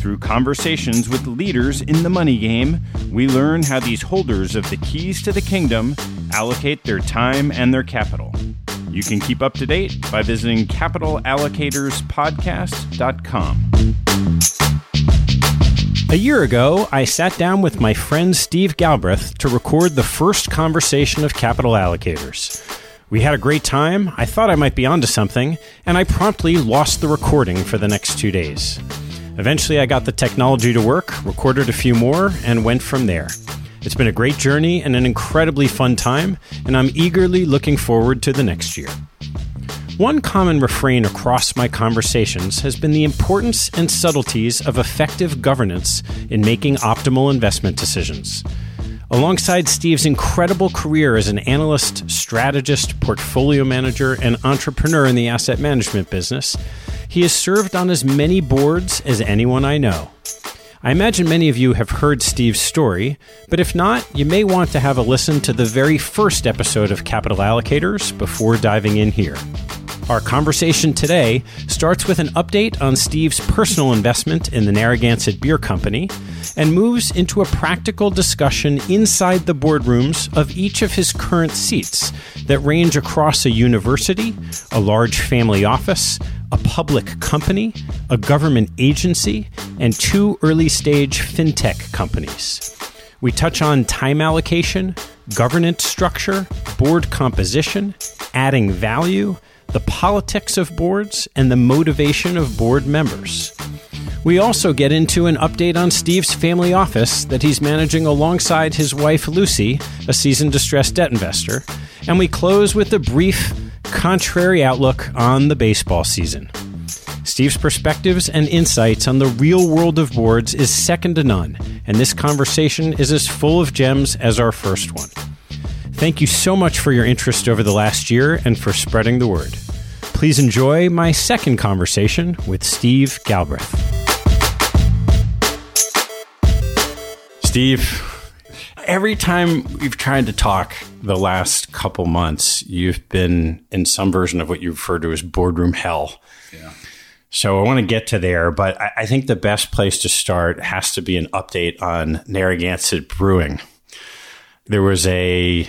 Through conversations with leaders in the money game, we learn how these holders of the keys to the kingdom allocate their time and their capital. You can keep up to date by visiting capitalallocatorspodcast.com. A year ago, I sat down with my friend Steve Galbraith to record the first conversation of Capital Allocators. We had a great time, I thought I might be onto something, and I promptly lost the recording for the next two days. Eventually, I got the technology to work, recorded a few more, and went from there. It's been a great journey and an incredibly fun time, and I'm eagerly looking forward to the next year. One common refrain across my conversations has been the importance and subtleties of effective governance in making optimal investment decisions. Alongside Steve's incredible career as an analyst, strategist, portfolio manager, and entrepreneur in the asset management business, he has served on as many boards as anyone I know. I imagine many of you have heard Steve's story, but if not, you may want to have a listen to the very first episode of Capital Allocators before diving in here. Our conversation today starts with an update on Steve's personal investment in the Narragansett Beer Company and moves into a practical discussion inside the boardrooms of each of his current seats that range across a university, a large family office, a public company, a government agency, and two early stage fintech companies. We touch on time allocation, governance structure, board composition, adding value, the politics of boards, and the motivation of board members. We also get into an update on Steve's family office that he's managing alongside his wife Lucy, a seasoned distressed debt investor, and we close with a brief contrary outlook on the baseball season. Steve's perspectives and insights on the real world of boards is second to none, and this conversation is as full of gems as our first one. Thank you so much for your interest over the last year and for spreading the word. Please enjoy my second conversation with Steve Galbraith. Steve, every time we've tried to talk the last couple months, you've been in some version of what you refer to as boardroom hell. Yeah. So I want to get to there, but I, I think the best place to start has to be an update on Narragansett Brewing. There was a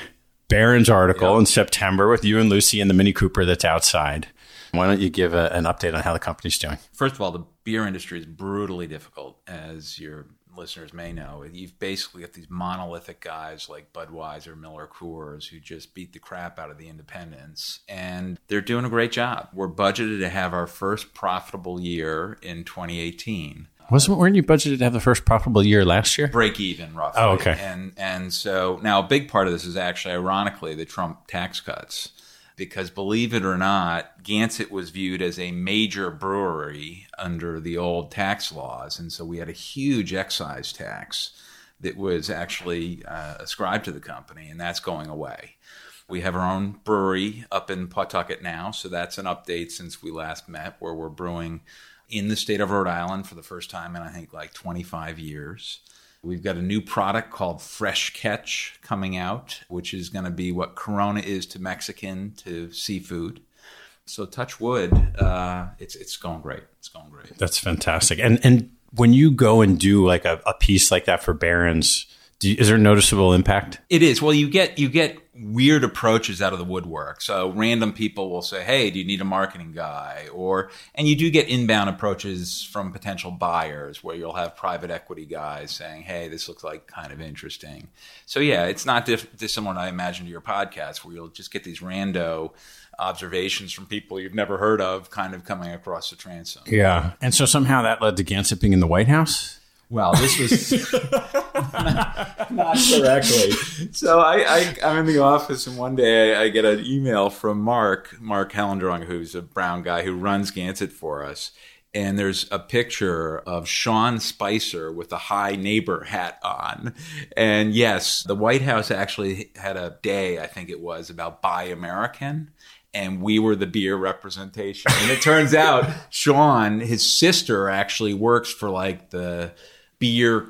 Barron's article in September with you and Lucy and the Mini Cooper that's outside. Why don't you give a, an update on how the company's doing? First of all, the beer industry is brutally difficult, as your listeners may know. You've basically got these monolithic guys like Budweiser, Miller Coors, who just beat the crap out of the independents, and they're doing a great job. We're budgeted to have our first profitable year in 2018. Wasn't weren't you budgeted to have the first profitable year last year? Break even, roughly. Oh, okay. And and so now a big part of this is actually, ironically, the Trump tax cuts, because believe it or not, Gansett was viewed as a major brewery under the old tax laws, and so we had a huge excise tax that was actually uh, ascribed to the company, and that's going away. We have our own brewery up in Pawtucket now, so that's an update since we last met, where we're brewing in the state of Rhode Island for the first time in I think like 25 years. We've got a new product called Fresh Catch coming out, which is going to be what Corona is to Mexican to seafood. So touch wood, uh, it's it's going great. It's going great. That's fantastic. And and when you go and do like a, a piece like that for Barron's, you, is there noticeable impact? It is. Well, you get you get weird approaches out of the woodwork. So random people will say, "Hey, do you need a marketing guy?" Or and you do get inbound approaches from potential buyers where you'll have private equity guys saying, "Hey, this looks like kind of interesting." So yeah, it's not diff- dissimilar I imagine to your podcast where you'll just get these rando observations from people you've never heard of kind of coming across the transom. Yeah. And so somehow that led to Gansett being in the White House? Well, this was not, not, correctly. So I, I, am in the office, and one day I, I, get an email from Mark, Mark Hellendrung, who's a brown guy who runs Gansett for us. And there's a picture of Sean Spicer with a Hi Neighbor hat on. And yes, the White House actually had a day, I think it was, about Buy American and we were the beer representation. And it turns out Sean, his sister, actually works for like the beer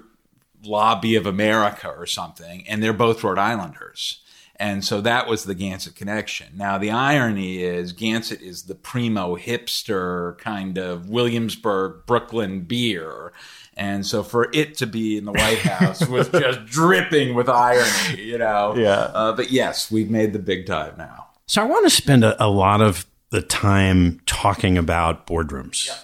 lobby of America or something, and they're both Rhode Islanders. And so that was the Gansett connection. Now, the irony is Gansett is the primo hipster kind of Williamsburg, Brooklyn beer. And so for it to be in the White House was just dripping with irony, you know? Yeah. Uh, but yes, we've made the big time now. So I want to spend a, a lot of the time talking about boardrooms. Yeah.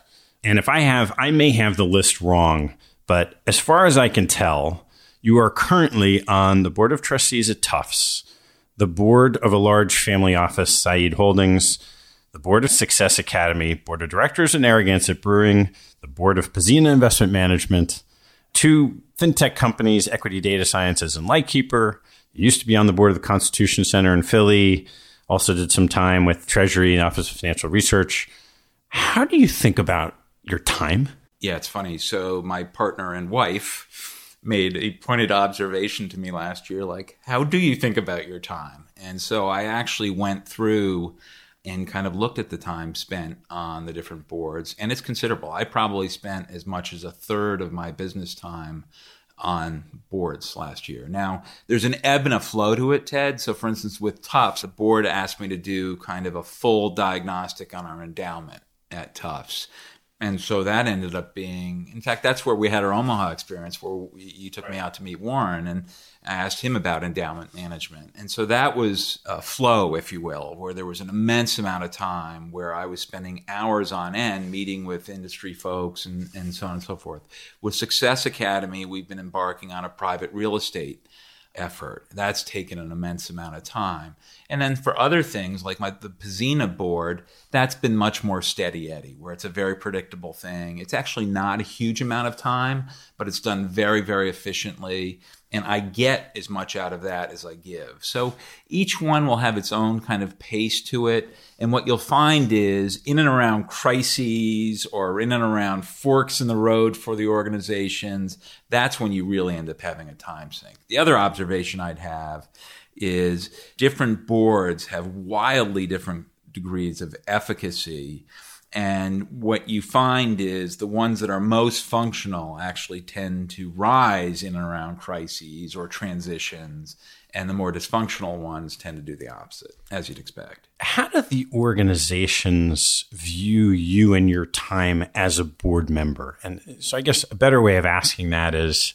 And if I have, I may have the list wrong but as far as I can tell, you are currently on the board of trustees at Tufts, the board of a large family office, Said Holdings, the board of Success Academy, board of directors at Narragansett Brewing, the board of Pzena Investment Management, two fintech companies, Equity Data Sciences and Lightkeeper. You used to be on the board of the Constitution Center in Philly. Also did some time with Treasury and Office of Financial Research. How do you think about your time? Yeah, it's funny. So my partner and wife made a pointed observation to me last year, like, how do you think about your time? And so I actually went through and kind of looked at the time spent on the different boards, and it's considerable. I probably spent as much as a third of my business time on boards last year. Now, there's an ebb and a flow to it, Ted. So, for instance, with Tufts, the board asked me to do kind of a full diagnostic on our endowment at Tufts and so that ended up being in fact that's where we had our omaha experience where we, you took right. me out to meet warren and i asked him about endowment management and so that was a flow if you will where there was an immense amount of time where i was spending hours on end meeting with industry folks and, and so on and so forth with success academy we've been embarking on a private real estate effort. That's taken an immense amount of time. And then for other things like my the Pzena board, that's been much more steady eddy, where it's a very predictable thing. It's actually not a huge amount of time, but it's done very, very efficiently. And I get as much out of that as I give. So each one will have its own kind of pace to it. And what you'll find is in and around crises or in and around forks in the road for the organizations, that's when you really end up having a time sink. The other observation I'd have is different boards have wildly different degrees of efficacy and what you find is the ones that are most functional actually tend to rise in and around crises or transitions, and the more dysfunctional ones tend to do the opposite, as you'd expect. How do the organizations view you and your time as a board member? And so I guess a better way of asking that is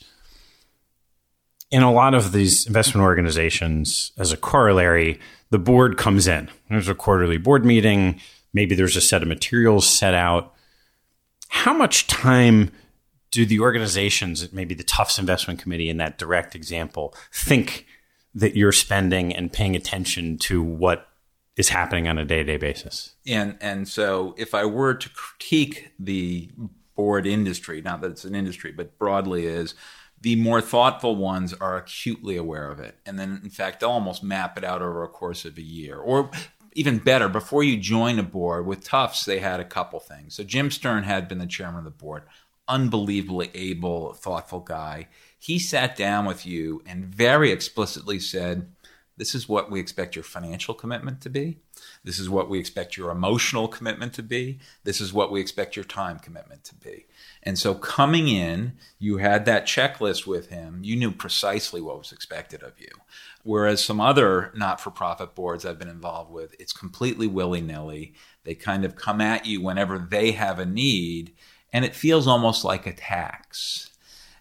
in a lot of these investment organizations, as a corollary, the board comes in. There's a quarterly board meeting Maybe there's a set of materials set out. How much time do the organizations, maybe the Tufts Investment Committee in that direct example, think that you're spending and paying attention to what is happening on a day to day basis? And and so if I were to critique the board industry, not that it's an industry, but broadly is the more thoughtful ones are acutely aware of it. And then, in fact, they'll almost map it out over a course of a year or even better, before you join a board with Tufts, they had a couple things. So Jim Stern had been the chairman of the board, unbelievably able, thoughtful guy. He sat down with you and very explicitly said, this is what we expect your financial commitment to be. This is what we expect your emotional commitment to be. This is what we expect your time commitment to be. And so coming in, you had that checklist with him. You knew precisely what was expected of you. Whereas some other not for profit boards I've been involved with, it's completely willy nilly. They kind of come at you whenever they have a need, and it feels almost like a tax.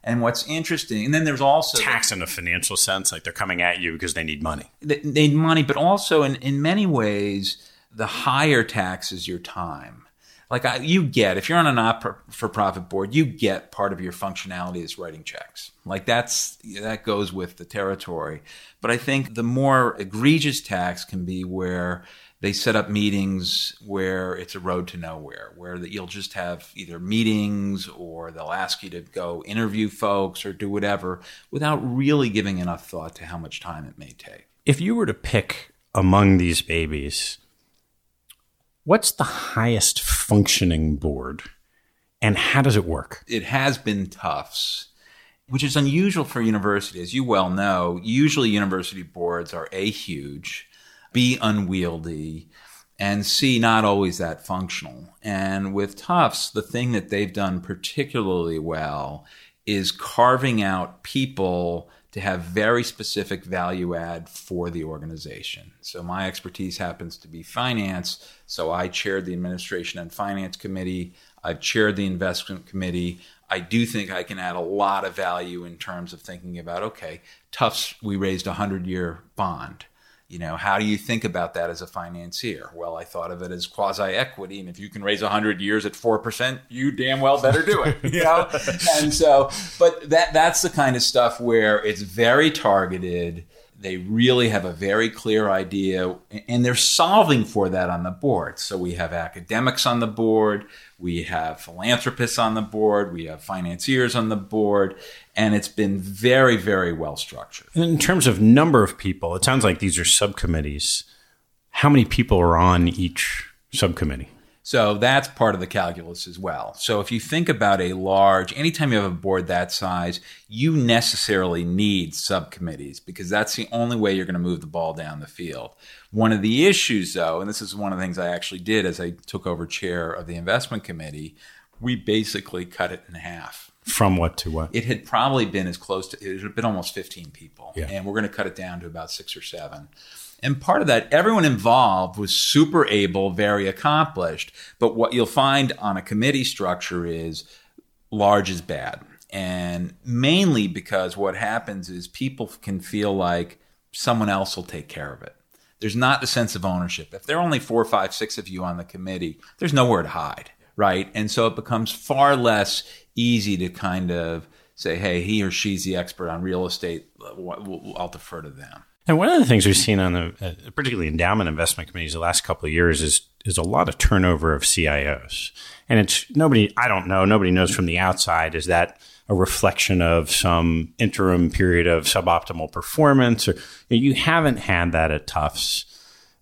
And what's interesting, and then there's also tax in a financial sense, like they're coming at you because they need money. They, they need money, but also in, in many ways, the higher tax is your time. Like I, you get if you're on a not for profit board you get part of your functionality is writing checks. Like that's that goes with the territory. But i think the more egregious tax can be where they set up meetings where it's a road to nowhere where that you'll just have either meetings or they'll ask you to go interview folks or do whatever without really giving enough thought to how much time it may take if you were to pick among these babies What's the highest functioning board and how does it work? It has been Tufts, which is unusual for university. As you well know, usually university boards are A, huge, B, unwieldy, and C, not always that functional. And with Tufts, the thing that they've done particularly well is carving out people to have very specific value add for the organization. So my expertise happens to be finance. So I chaired the administration and finance committee. I've chaired the investment committee. I do think I can add a lot of value in terms of thinking about okay, Tufts, we raised a 100 year bond you know how do you think about that as a financier? Well i thought of it as quasi equity and if you can raise 100 years at 4% you damn well better do it you know? And so but that that's the kind of stuff where it's very targeted they really have a very clear idea and they're solving for that on the board so we have academics on the board we have philanthropists on the board we have financiers on the board and it's been very, very well structured. And in terms of number of people, it sounds like these are subcommittees. How many people are on each subcommittee? So that's part of the calculus as well. So if you think about a large, anytime you have a board that size, you necessarily need subcommittees because that's the only way you're going to move the ball down the field. One of the issues, though, and this is one of the things I actually did as I took over chair of the investment committee, we basically cut it in half from what to what? It had probably been as close to it had been almost 15 people. Yeah. And we're going to cut it down to about 6 or 7. And part of that, everyone involved was super able, very accomplished. But what you'll find on a committee structure is large is bad. And mainly because what happens is people can feel like someone else will take care of it. There's not the sense of ownership. If there are only four, five, six of you on the committee, there's nowhere to hide, right? And so it becomes far less easy to kind of say, hey, he or she's the expert on real estate. I'll defer to them. And one of the things we've seen on the, uh, particularly endowment investment committees, the last couple of years is is a lot of turnover of CIOs. And it's nobody, I don't know, nobody knows from the outside. Is that a reflection of some interim period of suboptimal performance, or you haven't had that at Tufts.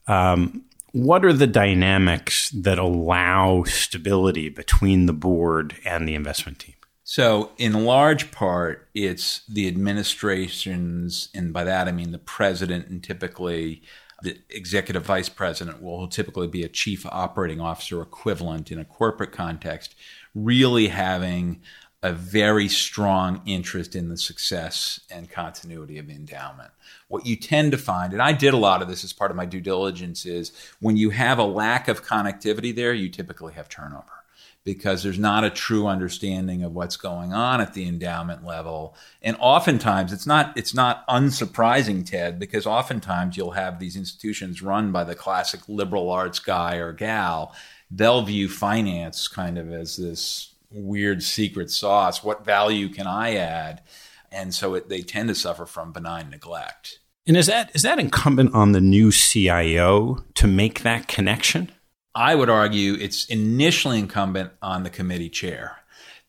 Um, what are the dynamics that allow stability between the board and the investment team? So, in large part, it's the administrations, and by that I mean the president and typically the executive vice president will typically be a chief operating officer equivalent in a corporate context, really having a very strong interest in the success and continuity of endowment. What you tend to find, and I did a lot of this as part of my due diligence, is when you have a lack of connectivity there, you typically have turnover because there's not a true understanding of what's going on at the endowment level. And oftentimes it's not it's not unsurprising, Ted, because oftentimes you'll have these institutions run by the classic liberal arts guy or gal. They'll view finance kind of as this weird secret sauce. What value can I add? And so it, they tend to suffer from benign neglect. And is that is that incumbent on the new CIO to make that connection? I would argue it's initially incumbent on the committee chair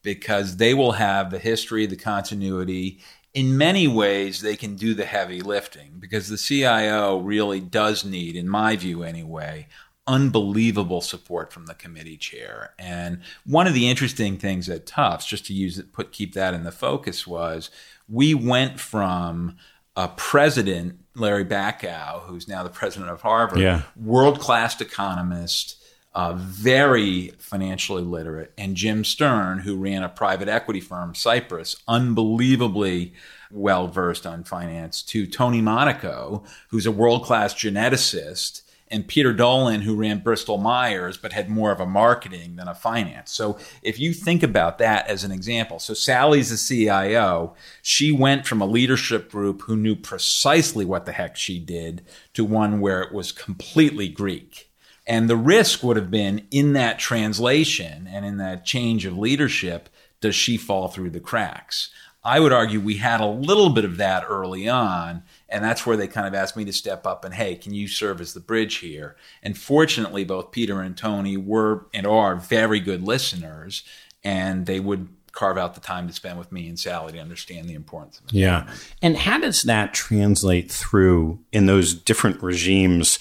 because they will have the history, the continuity. In many ways, they can do the heavy lifting because the CIO really does need, in my view anyway, unbelievable support from the committee chair. And one of the interesting things at Tufts, just to use it, put keep that in the focus, was we went from a president, Larry Bacow, who's now the president of Harvard, yeah. world class economist, uh, very financially literate, and Jim Stern, who ran a private equity firm, Cypress, unbelievably well versed on finance, to Tony Monaco, who's a world class geneticist and Peter Dolan, who ran Bristol Myers, but had more of a marketing than a finance. So if you think about that as an example, so Sally's the CIO. She went from a leadership group who knew precisely what the heck she did to one where it was completely Greek. And the risk would have been in that translation and in that change of leadership, does she fall through the cracks? I would argue we had a little bit of that early on. And that's where they kind of asked me to step up and, hey, can you serve as the bridge here? And fortunately, both Peter and Tony were and are very good listeners, and they would carve out the time to spend with me and Sally to understand the importance of it. Yeah. And how does that translate through in those different regimes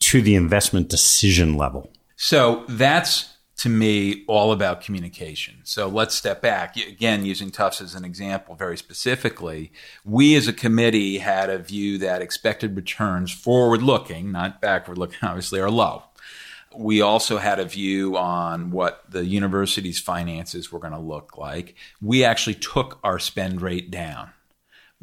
to the investment decision level? So that's to me all about communication. So let's step back. Again, using Tufts as an example very specifically, we as a committee had a view that expected returns forward looking, not backward looking, obviously, are low. We also had a view on what the university's finances were going to look like. We actually took our spend rate down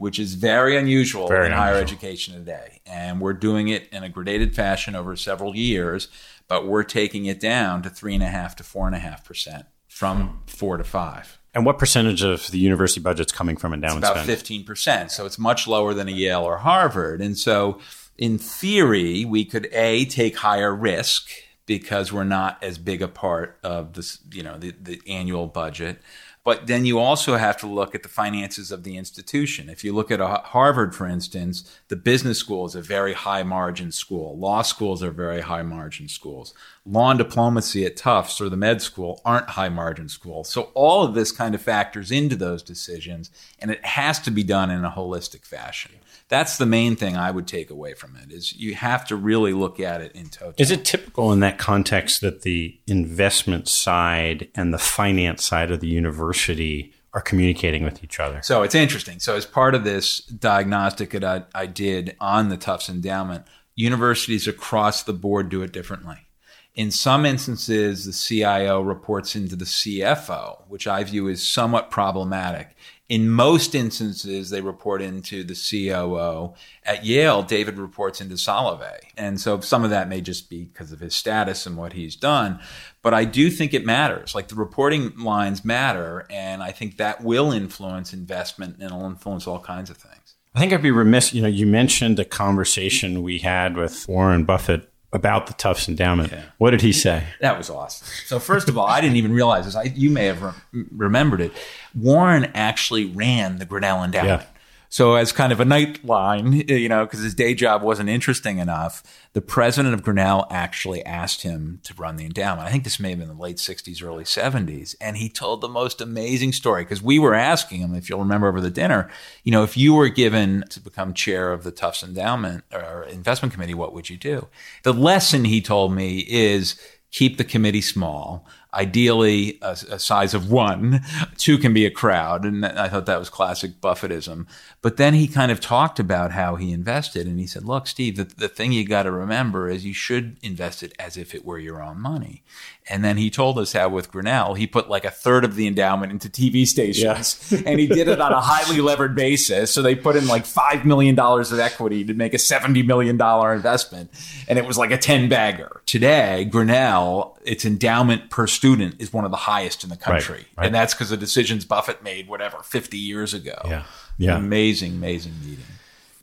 which is very unusual very in unusual. higher education today. And we're doing it in a gradated fashion over several years but we're taking it down to three and a half to four and a half percent from four to five. And what percentage of the university budget's coming from endowment it's about fifteen percent. So it's much lower than a Yale or Harvard. And so, in theory, we could a take higher risk because we're not as big a part of this, you know, the, the annual budget. But then you also have to look at the finances of the institution. If you look at uh, Harvard, for instance, the business school is a very high margin school. Law schools are very high margin schools. Law and diplomacy at Tufts or the med school aren't high margin schools. So all of this kind of factors into those decisions, and it has to be done in a holistic fashion that's the main thing I would take away from it is you have to really look at it in total. Is it typical in that context that the investment side and the finance side of the university are communicating with each other? So it's interesting. So as part of this diagnostic that I, I did on the Tufts endowment, universities across the board do it differently. In some instances, the CIO reports into the CFO, which I view as somewhat problematic. In most instances, they report into the COO. At Yale, David reports into Salovey. And so some of that may just be because of his status and what he's done. But I do think it matters. Like the reporting lines matter. And I think that will influence investment and it'll influence all kinds of things. I think I'd be remiss. You know, you mentioned a conversation we had with Warren Buffett about the Tufts endowment. Yeah. What did he say? That was awesome. So first of all, I didn't even realize this. I, you may have re- remembered it. Warren actually ran the Grinnell endowment. Yeah. So, as kind of a nightline, eh, you know, because his day job wasn't interesting enough, the president of Grinnell actually asked him to run the endowment. I think this may have been the late 60s, early 70s. And he told the most amazing story because we were asking him, if you'll remember over the dinner, you know, if you were given to become chair of the Tufts Endowment or Investment Committee, what would you do? The lesson he told me is keep the committee small ideally a, a, size of one. Two can be a crowd. And I thought that was classic Buffettism. But then he kind of talked about how he invested. And he said, look, Steve, the, the thing you got to remember is you should invest it as if it were your own money. And then he told us how with Grinnell, he put like a third of the endowment into TV stations. Yeah. and he did it on a highly levered basis. So they put in like $5 million of equity to make a $70 million investment. And it was like a 10 bagger. Today, Grinnell, its endowment per student is one of the highest in the country. Right, right. And that's because of decisions Buffett made, whatever, 50 years ago. Yeah. Yeah. Amazing, amazing meeting.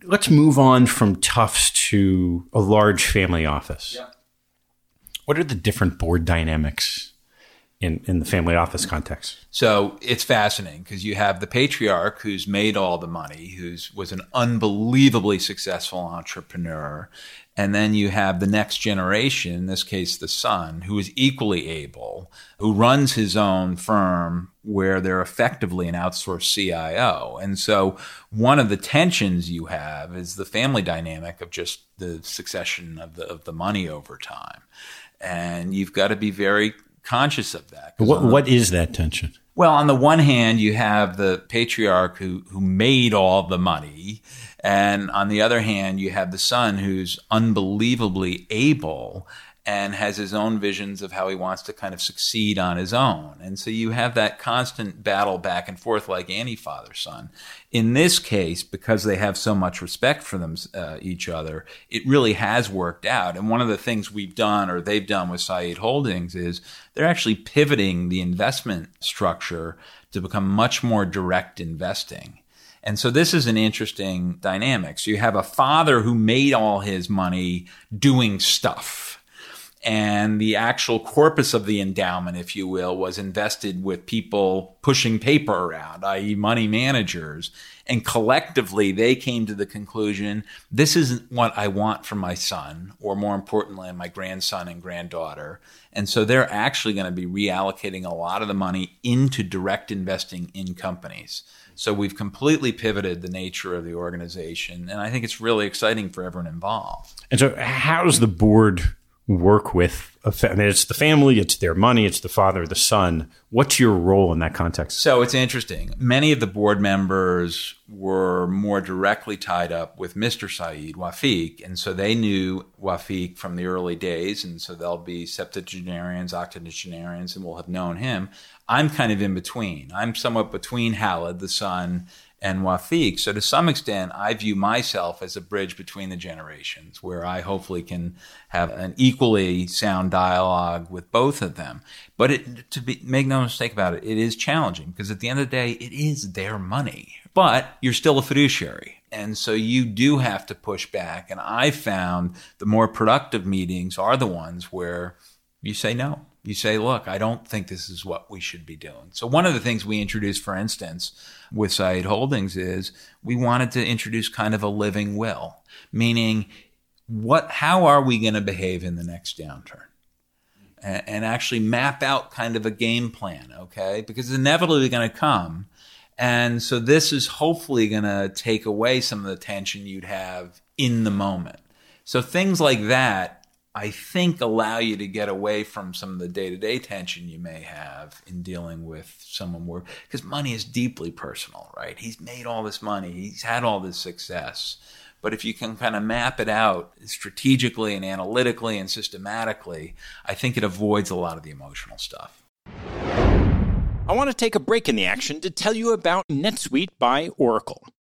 Let's move on from Tufts to a large family office. Yeah. What are the different board dynamics in, in the family office context? So it's fascinating because you have the patriarch who's made all the money, who's was an unbelievably successful entrepreneur, and then you have the next generation, in this case the son, who is equally able, who runs his own firm where they're effectively an outsourced CIO. And so one of the tensions you have is the family dynamic of just the succession of the of the money over time. And you've got to be very conscious of that. What, uh, what is that tension? Well, on the one hand, you have the patriarch who, who made all the money. And on the other hand, you have the son who's unbelievably able and has his own visions of how he wants to kind of succeed on his own. And so you have that constant battle back and forth like any father son. In this case, because they have so much respect for them, uh, each other, it really has worked out. And one of the things we've done or they've done with Said Holdings is they're actually pivoting the investment structure to become much more direct investing. And so this is an interesting dynamic. So you have a father who made all his money doing stuff and the actual corpus of the endowment, if you will, was invested with people pushing paper around, i.e., money managers. And collectively, they came to the conclusion this isn't what I want for my son, or more importantly, my grandson and granddaughter. And so they're actually going to be reallocating a lot of the money into direct investing in companies. So we've completely pivoted the nature of the organization. And I think it's really exciting for everyone involved. And so, how's the board work with a fa- I mean, it's the family, it's their money, it's the father, the son. What's your role in that context? So it's interesting. Many of the board members were more directly tied up with Mr. Said Wafiq, and so they knew Wafiq from the early days, and so they'll be septuagenarians, octogenarians, and will have known him. I'm kind of in between. I'm somewhat between Khaled, the son, and Wafiq. So to some extent, I view myself as a bridge between the generations where I hopefully can have an equally sound dialogue with both of them. But it, to be, make no mistake about it, it is challenging because at the end of the day, it is their money, but you're still a fiduciary. And so you do have to push back. And I found the more productive meetings are the ones where you say no you say, look, I don't think this is what we should be doing. So, one of the things we introduced, for instance, with Said Holdings is we wanted to introduce kind of a living will, meaning, what, how are we going to behave in the next downturn? And, and actually map out kind of a game plan, okay? Because it's inevitably going to come. And so, this is hopefully going to take away some of the tension you'd have in the moment. So, things like that I think allow you to get away from some of the day to day tension you may have in dealing with someone more because money is deeply personal, right? He's made all this money, he's had all this success. But if you can kind of map it out strategically and analytically and systematically, I think it avoids a lot of the emotional stuff. I want to take a break in the action to tell you about NetSuite by Oracle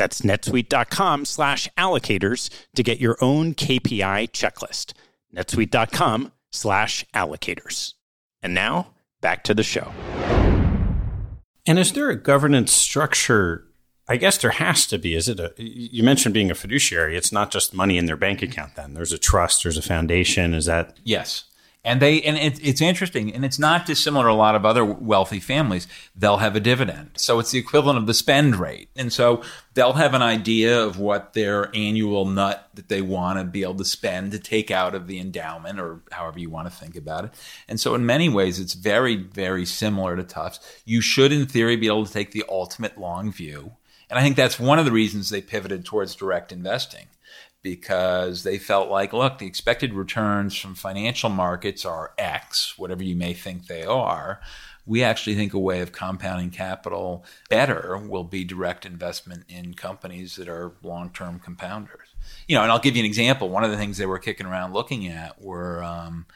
That's netsuite.com slash allocators to get your own KPI checklist. netsuite.com slash allocators. And now, back to the show. And is there a governance structure? I guess there has to be. Is it a, you mentioned being a fiduciary. It's not just money in their bank account then. There's a trust, there's a foundation. Is that Yes. And they and it, it's interesting, and it's not dissimilar to a lot of other wealthy families. They'll have a dividend, so it's the equivalent of the spend rate, and so they'll have an idea of what their annual nut that they want to be able to spend to take out of the endowment, or however you want to think about it. And so, in many ways, it's very, very similar to Tufts. You should, in theory, be able to take the ultimate long view, and I think that's one of the reasons they pivoted towards direct investing because they felt like, look, the expected returns from financial markets are X, whatever you may think they are. We actually think a way of compounding capital better will be direct investment in companies that are long term compounders. You know, and I'll give you an example. One of the things they were kicking around looking at were um,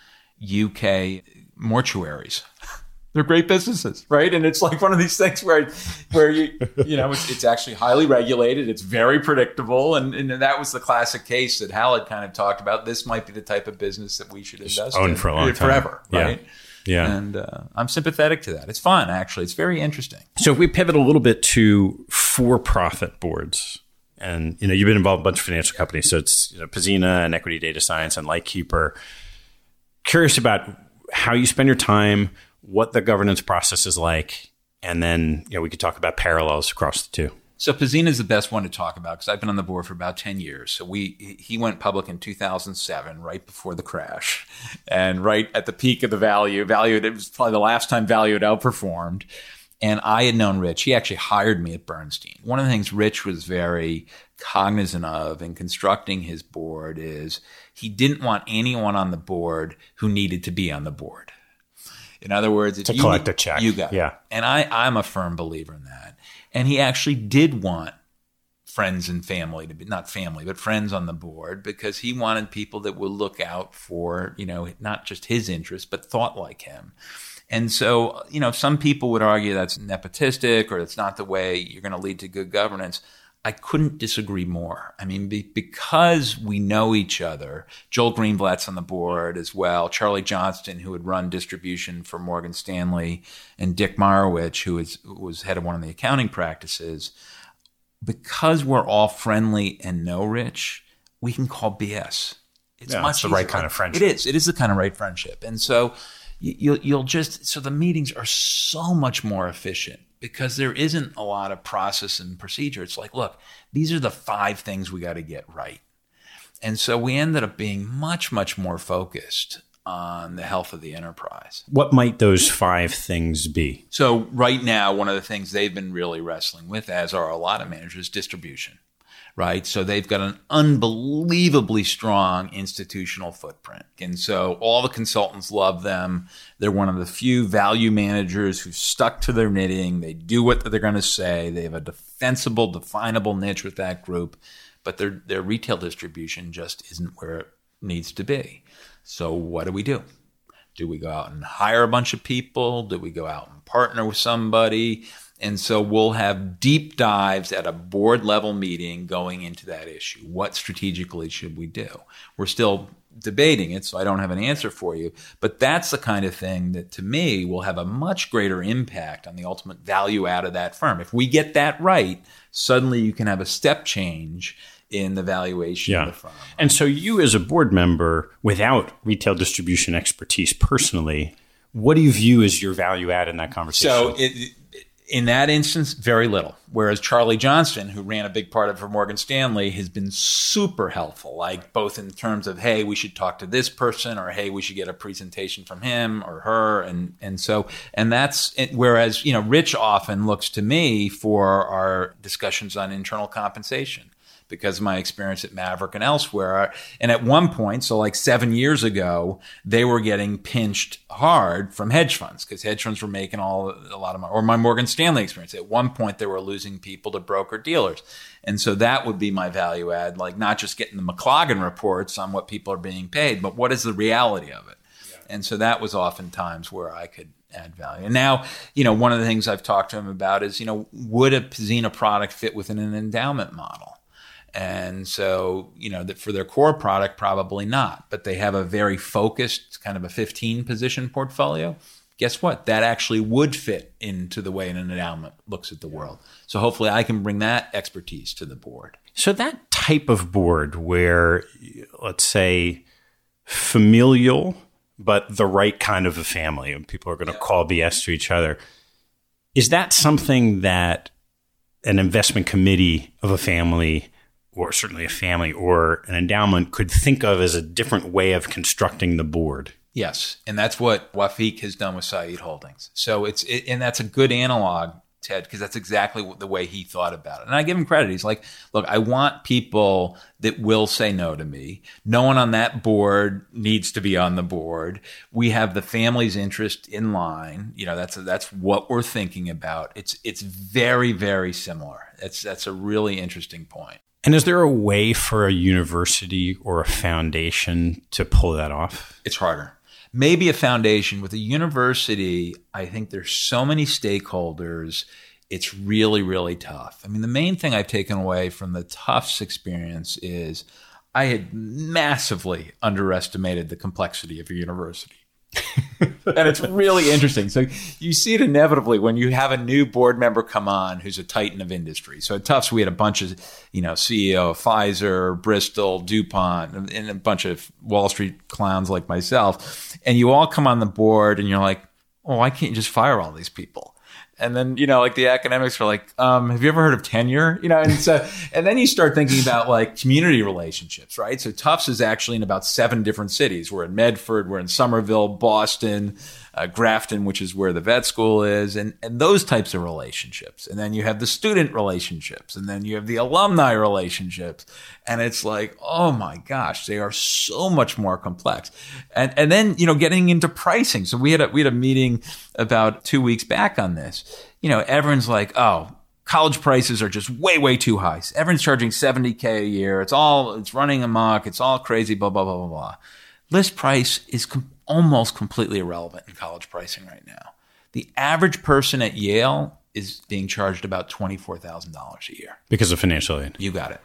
UK mortuaries. they're great businesses, right? And it's like one of these things where, where you, you know, it's, it's actually highly regulated. It's very predictable, and, and that was the classic case that Hal had kind of talked about. This might be the type of business that we should invest own in for a long time. forever, right? Yeah. Yeah. And uh, I'm sympathetic to that. It's fun, actually. It's very interesting. So if we pivot a little bit to for-profit boards, and you know you've been involved in a bunch of financial companies, so it's you know, Pzena and Equity Data Science and Lightkeeper. Curious about how you spend your time, what the governance process is like, and then you know we could talk about parallels across the two. So Pzena is the best one to talk about because I've been on the board for about ten years. So we he went public in 2007, right before the crash, and right at the peak of the value. Value it was probably the last time value had outperformed. And I had known Rich. He actually hired me at Bernstein. One of the things Rich was very cognizant of in constructing his board is he didn't want anyone on the board who needed to be on the board. In other words, To you collect a check. you got it. Yeah. And I, I'm a firm believer in that. And he actually did want friends and family to be not family, but friends on the board because he wanted people that would look out for, you know, not just his interests, but thought like him. And so, you know, some people would argue that's nepotistic or that's not the way you're going to lead to good governance. I couldn't disagree more. I mean, be, because we know each other, Joel Greenblatt's on the board as well, Charlie Johnston, who had run distribution for Morgan Stanley, and Dick Meyerowich, who is, was head of one of the accounting practices. Because we're all friendly and know Rich, we can call BS. It's Yeah, much it's the right kind of friendship. It is. It is the kind of right friendship. And so you, you'll, you'll just, so the meetings are so much more efficient because there isn't a lot of process and procedure. It's like, look, these are the five things we got to get right. And so we ended up being much, much more focused on the health of the enterprise. What might those five things be? So right now, one of the things they've been really wrestling with, as are a lot of managers, distribution. Right. So they've got an unbelievably strong institutional footprint. And so all the consultants love them. They're one of the few value managers who stuck to their knitting. They do what they're going to say. They have a defensible, definable niche with that group, but their, their retail distribution just isn't where it needs to be. So what do we do? Do we go out and hire a bunch of people? Do we go out and partner with somebody? And so we'll have deep dives at a board level meeting going into that issue. What strategically should we do? We're still debating it, so I don't have an answer for you. But that's the kind of thing that to me will have a much greater impact on the ultimate value out of that firm. If we get that right, suddenly you can have a step change in the valuation of the firm. And so you as a board member without retail distribution expertise personally, what do you view as your value add in that conversation? So it, in that instance, very little. Whereas Charlie Johnston, who ran a big part of it for Morgan Stanley, has been super helpful, like both in terms of, hey, we should talk to this person, or hey, we should get a presentation from him or her. And, and so, and that's, whereas, you know, Rich often looks to me for our discussions on internal compensation because of my experience at Maverick and elsewhere. And at one point, so like seven years ago, they were getting pinched hard from hedge funds because hedge funds were making all a lot of money. Or my Morgan Stanley experience. At one point, they were losing people to broker dealers. And so that would be my value add, like not just getting the McLagan reports on what people are being paid, but what is the reality of it. And so that was oftentimes where I could add value. And now, you know, one of the things I've talked to him about is, you know, would a Pzena product fit within an endowment model? And so, you know, that for their core product, probably not, but they have a very focused kind of a 15 position portfolio. Guess what? That actually would fit into the way an endowment looks at the world. So hopefully I can bring that expertise to the board. So that type of board where, let's say, familial but the right kind of a family, and people are going to yeah. call BS to each other. Is that something that an investment committee of a family, or certainly a family or an endowment, could think of as a different way of constructing the board? Yes, and that's what Wafic has done with Said Holdings. So it's it, and that's a good analog Ted, because that's exactly the way he thought about it. And I give him credit. He's like, look, I want people that will say no to me. No one on that board needs to be on the board. We have the family's interest in line. You know, that's that's what we're thinking about. It's it's very very similar. That's that's a really interesting point. And is there a way for a university or a foundation to pull that off? It's harder. Maybe a foundation. With a university i think there's so many stakeholders it's really really tough. I mean the main thing i've taken away from the tufts experience is i had massively underestimated the complexity of a university and it's really interesting. So you see it inevitably when you have a new board member come on who's a titan of industry. So at Tufts, we had a bunch of, you know, CEO of Pfizer, Bristol, DuPont, and a bunch of Wall Street clowns like myself. And you all come on the board and you're like, oh, why can't you just fire all these people? And then, you know, like the academics are like, um, have you ever heard of tenure? You know, and so, and then you start thinking about like community relationships, right? So Tufts is actually in about seven different cities. We're in Medford, we're in Somerville, Boston, uh, Grafton, which is where the vet school is, and, and those types of relationships. And then you have the student relationships, and then you have the alumni relationships. And it's like, oh my gosh, they are so much more complex. And, and then, you know, getting into pricing. So we had a, we had a meeting about two weeks back on this. You know, everyone's like, oh, college prices are just way, way too high. Everyone's charging 70K a year. It's all, it's running amok. It's all crazy, blah, blah, blah, blah, blah. List price is com- almost completely irrelevant in college pricing right now. The average person at Yale is being charged about $24,000 a year. Because of financial aid. You got it.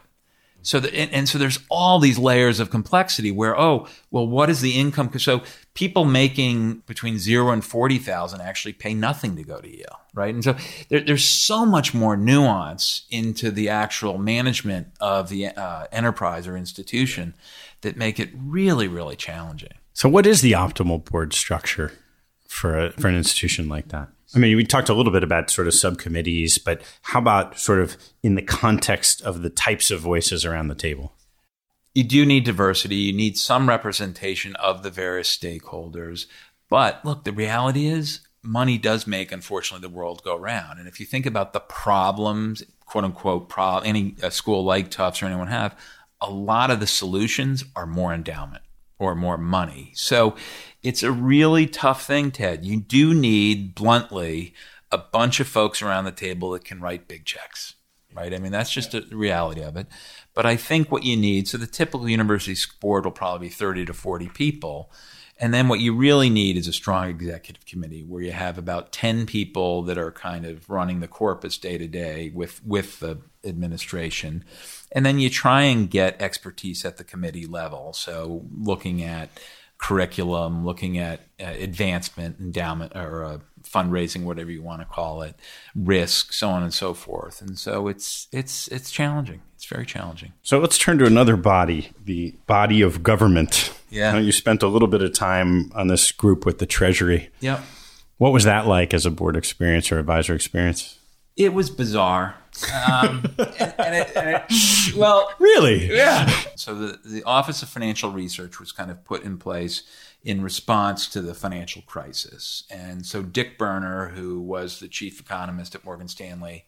So the, and, and, so there's all these layers of complexity where oh well what is the income so people making between zero and forty thousand actually pay nothing to go to Yale right and so there, there's so much more nuance into the actual management of the uh, enterprise or institution that make it really really challenging. So, what is the optimal board structure for a, for an institution like that? I mean, we talked a little bit about sort of subcommittees, but how about sort of in the context of the types of voices around the table? You do need diversity. You need some representation of the various stakeholders. But look, the reality is money does make, unfortunately, the world go round. And if you think about the problems, quote unquote, pro- any uh, school like Tufts or anyone have, a lot of the solutions are more endowment or more money. So it's a really tough thing, Ted. You do need, bluntly, a bunch of folks around the table that can write big checks, right? I mean, that's just the reality of it. But I think what you need, so the typical university board will probably be 30 to 40 people. And then what you really need is a strong executive committee where you have about 10 people that are kind of running the corpus day to day with with the administration. And then you try and get expertise at the committee level. So looking at curriculum, looking at uh, advancement, endowment, or uh, fundraising, whatever you want to call it, risk, so on and so forth. And so it's it's it's challenging. It's very challenging. So let's turn to another body, the body of government. Yeah, you spent a little bit of time on this group with the Treasury. Yep. What was that like as a board experience or advisor experience? It was bizarre. Um, and, and, it, and it, well, really, yeah. So the the Office of Financial Research was kind of put in place in response to the financial crisis. And so Dick Berner, who was the chief economist at Morgan Stanley,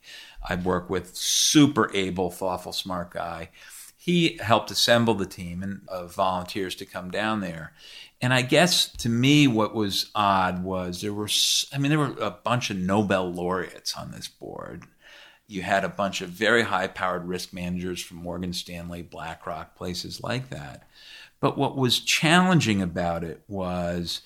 I'd work with, super able, thoughtful, smart guy. He helped assemble the team of volunteers to come down there. And I guess to me, what was odd was there were, I mean, there were a bunch of Nobel laureates on this board. You had a bunch of very high powered risk managers from Morgan Stanley, BlackRock, places like that. But what was challenging about it was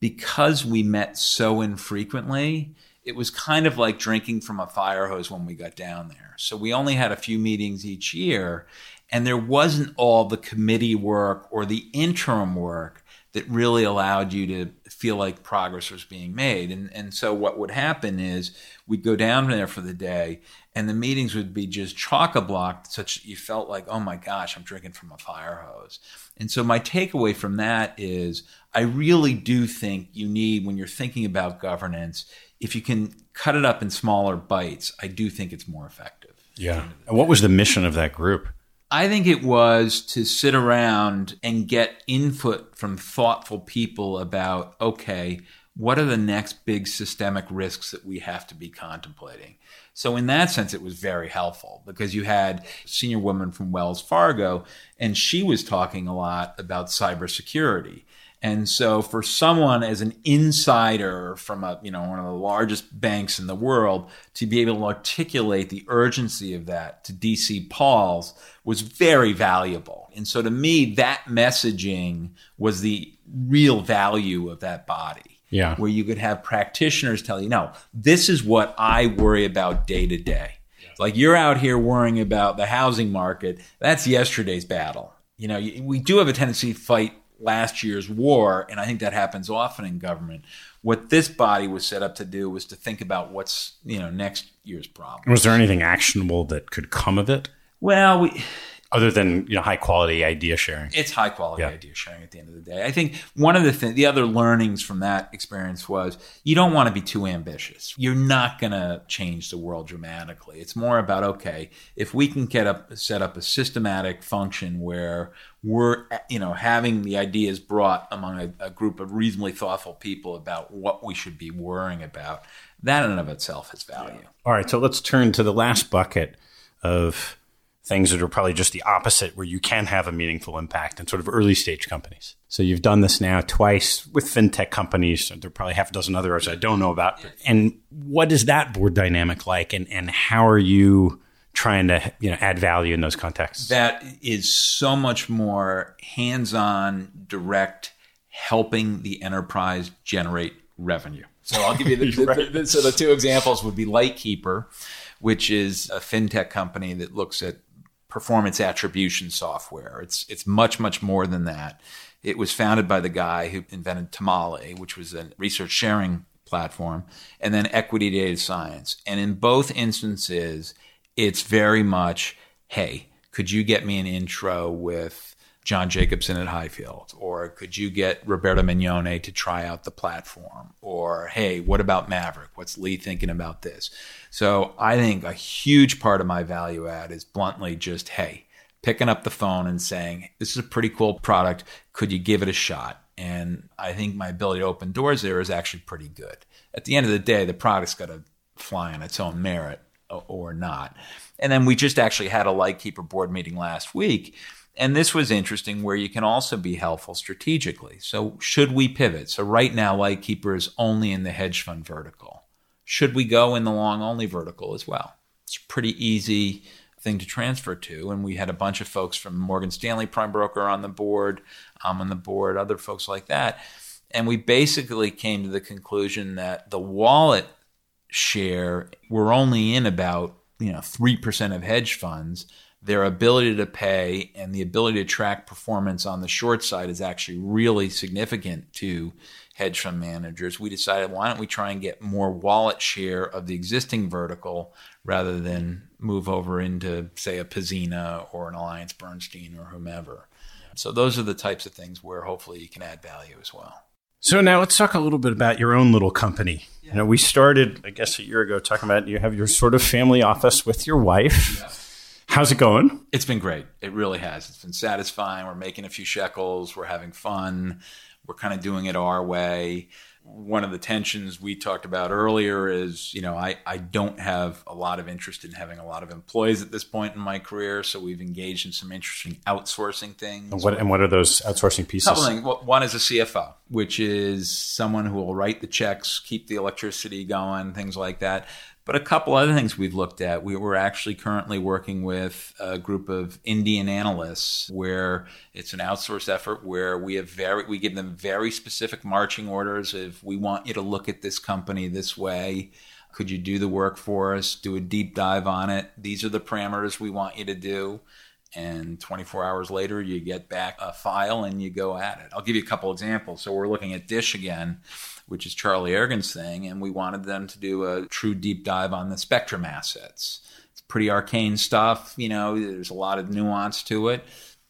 because we met so infrequently, it was kind of like drinking from a fire hose when we got down there. So we only had a few meetings each year, and there wasn't all the committee work or the interim work that really allowed you to feel like progress was being made. And, and so what would happen is we'd go down there for the day and the meetings would be just chock a block such that you felt like, oh my gosh, I'm drinking from a fire hose. And so my takeaway from that is I really do think you need, when you're thinking about governance, if you can cut it up in smaller bites, I do think it's more effective. Yeah. And what was the mission of that group? I think it was to sit around and get input from thoughtful people about okay, what are the next big systemic risks that we have to be contemplating? So, in that sense, it was very helpful because you had senior woman from Wells Fargo, and she was talking a lot about cybersecurity. And so for someone as an insider from a, you know, one of the largest banks in the world to be able to articulate the urgency of that to DC Pauls was very valuable. And so to me, that messaging was the real value of that body. Yeah. Where you could have practitioners tell you, no, this is what I worry about day to day. Like you're out here worrying about the housing market. That's yesterday's battle. You know, we do have a tendency to fight last year's war, and I think that happens often in government. What this body was set up to do was to think about what's you know next year's problem. Was there anything actionable that could come of it? Well, we other than you know high quality idea sharing. It's high quality yeah. idea sharing at the end of the day. I think one of the th- the other learnings from that experience was you don't want to be too ambitious. You're not going to change the world dramatically. It's more about okay, if we can get up set up a systematic function where we're you know having the ideas brought among a, a group of reasonably thoughtful people about what we should be worrying about, that in and of itself has value. All right, so let's turn to the last bucket of things that are probably just the opposite, where you can have a meaningful impact in sort of early stage companies. So you've done this now twice with fintech companies. There are probably half a dozen others I don't know about. And what is that board dynamic like, and, and how are you trying to you know add value in those contexts? That is so much more hands-on, direct, helping the enterprise generate revenue. So I'll give you the, the, the, so the two examples would be Lightkeeper, which is a fintech company that looks at performance attribution software. It's it's much much more than that. It was founded by the guy who invented Tamale, which was a research sharing platform, and then Equity Data Science. And in both instances, it's very much, hey, could you get me an intro with John Jacobson at Highfield? Or could you get Roberto Mignone to try out the platform? Or, hey, what about Maverick? What's Lee thinking about this? So I think a huge part of my value add is bluntly just, hey, picking up the phone and saying, this is a pretty cool product. Could you give it a shot? And I think my ability to open doors there is actually pretty good. At the end of the day, the product's got to fly on its own merit or not. And then we just actually had a Lightkeeper board meeting last week and this was interesting where you can also be helpful strategically. So, should we pivot? So, right now, Lightkeeper is only in the hedge fund vertical. Should we go in the long only vertical as well? It's a pretty easy thing to transfer to. And we had a bunch of folks from Morgan Stanley Prime Broker on the board, I'm on the board, other folks like that. And we basically came to the conclusion that the wallet share, we're only in about you know 3% of hedge funds their ability to pay and the ability to track performance on the short side is actually really significant to hedge fund managers. We decided why don't we try and get more wallet share of the existing vertical rather than move over into, say, a Pzena or an Alliance Bernstein or whomever. So those are the types of things where hopefully you can add value as well. So now let's talk a little bit about your own little company. Yeah. You know, we started, I guess, a year ago talking about you have your sort of family office with your wife. Yeah How's it going? It's been great. It really has. It's been satisfying. We're making a few shekels. We're having fun. We're kind of doing it our way one of the tensions we talked about earlier is, you know, I, I don't have a lot of interest in having a lot of employees at this point in my career. So we've engaged in some interesting outsourcing things. And what, and what are those outsourcing pieces? One is a CFO, which is someone who will write the checks, keep the electricity going, things like that. But a couple other things we've looked at. We were actually currently working with a group of Indian analysts where it's an outsourced effort where we have very we give them very specific marching orders if we want you to look at this company this way. Could you do the work for us? Do a deep dive on it. These are the parameters we want you to do and 24 hours later you get back a file and you go at it. I'll give you a couple examples. So we're looking at Dish again which is Charlie Ergen's thing, and we wanted them to do a true deep dive on the Spectrum assets. It's pretty arcane stuff, you know, there's a lot of nuance to it.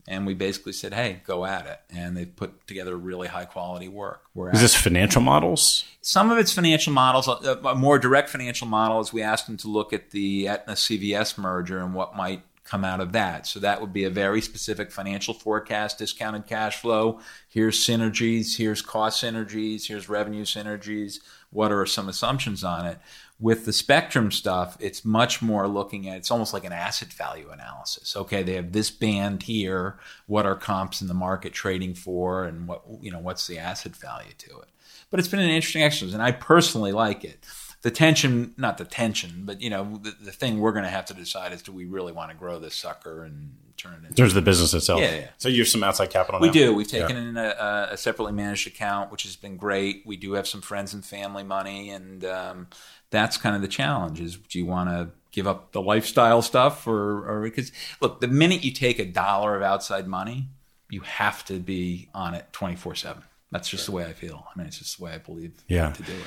And we basically said, hey, go at it. And they've put together really high quality work. We're is this financial models? Some of it's financial models. A more direct financial model is we asked them to look at the Aetna CVS merger and what might come out of that. So that would be a very specific financial forecast, discounted cash flow. Here's synergies, here's cost synergies, here's revenue synergies. What are some assumptions on it? With the spectrum stuff, it's much more looking at it's almost like an asset value analysis. Okay, they have this band here. What are comps in the market trading for, and what you know, what's the asset value to it? But it's been an interesting exercise, and I personally like it the tension, not the tension, but you know, the, the thing we're going to have to decide is do we really want to grow this sucker and turn it into There's the business itself. Yeah, yeah. So you have some outside capital We now? do. We've taken yeah. in a, a, separately managed account, which has been great. We do have some friends and family money, and um, that's kind of the challenge is do you want to give up the lifestyle stuff or, or because look, the minute you take a dollar of outside money, you have to be on it 24 7. That's just sure. the way I feel. I mean, it's just the way I believe yeah. to do it.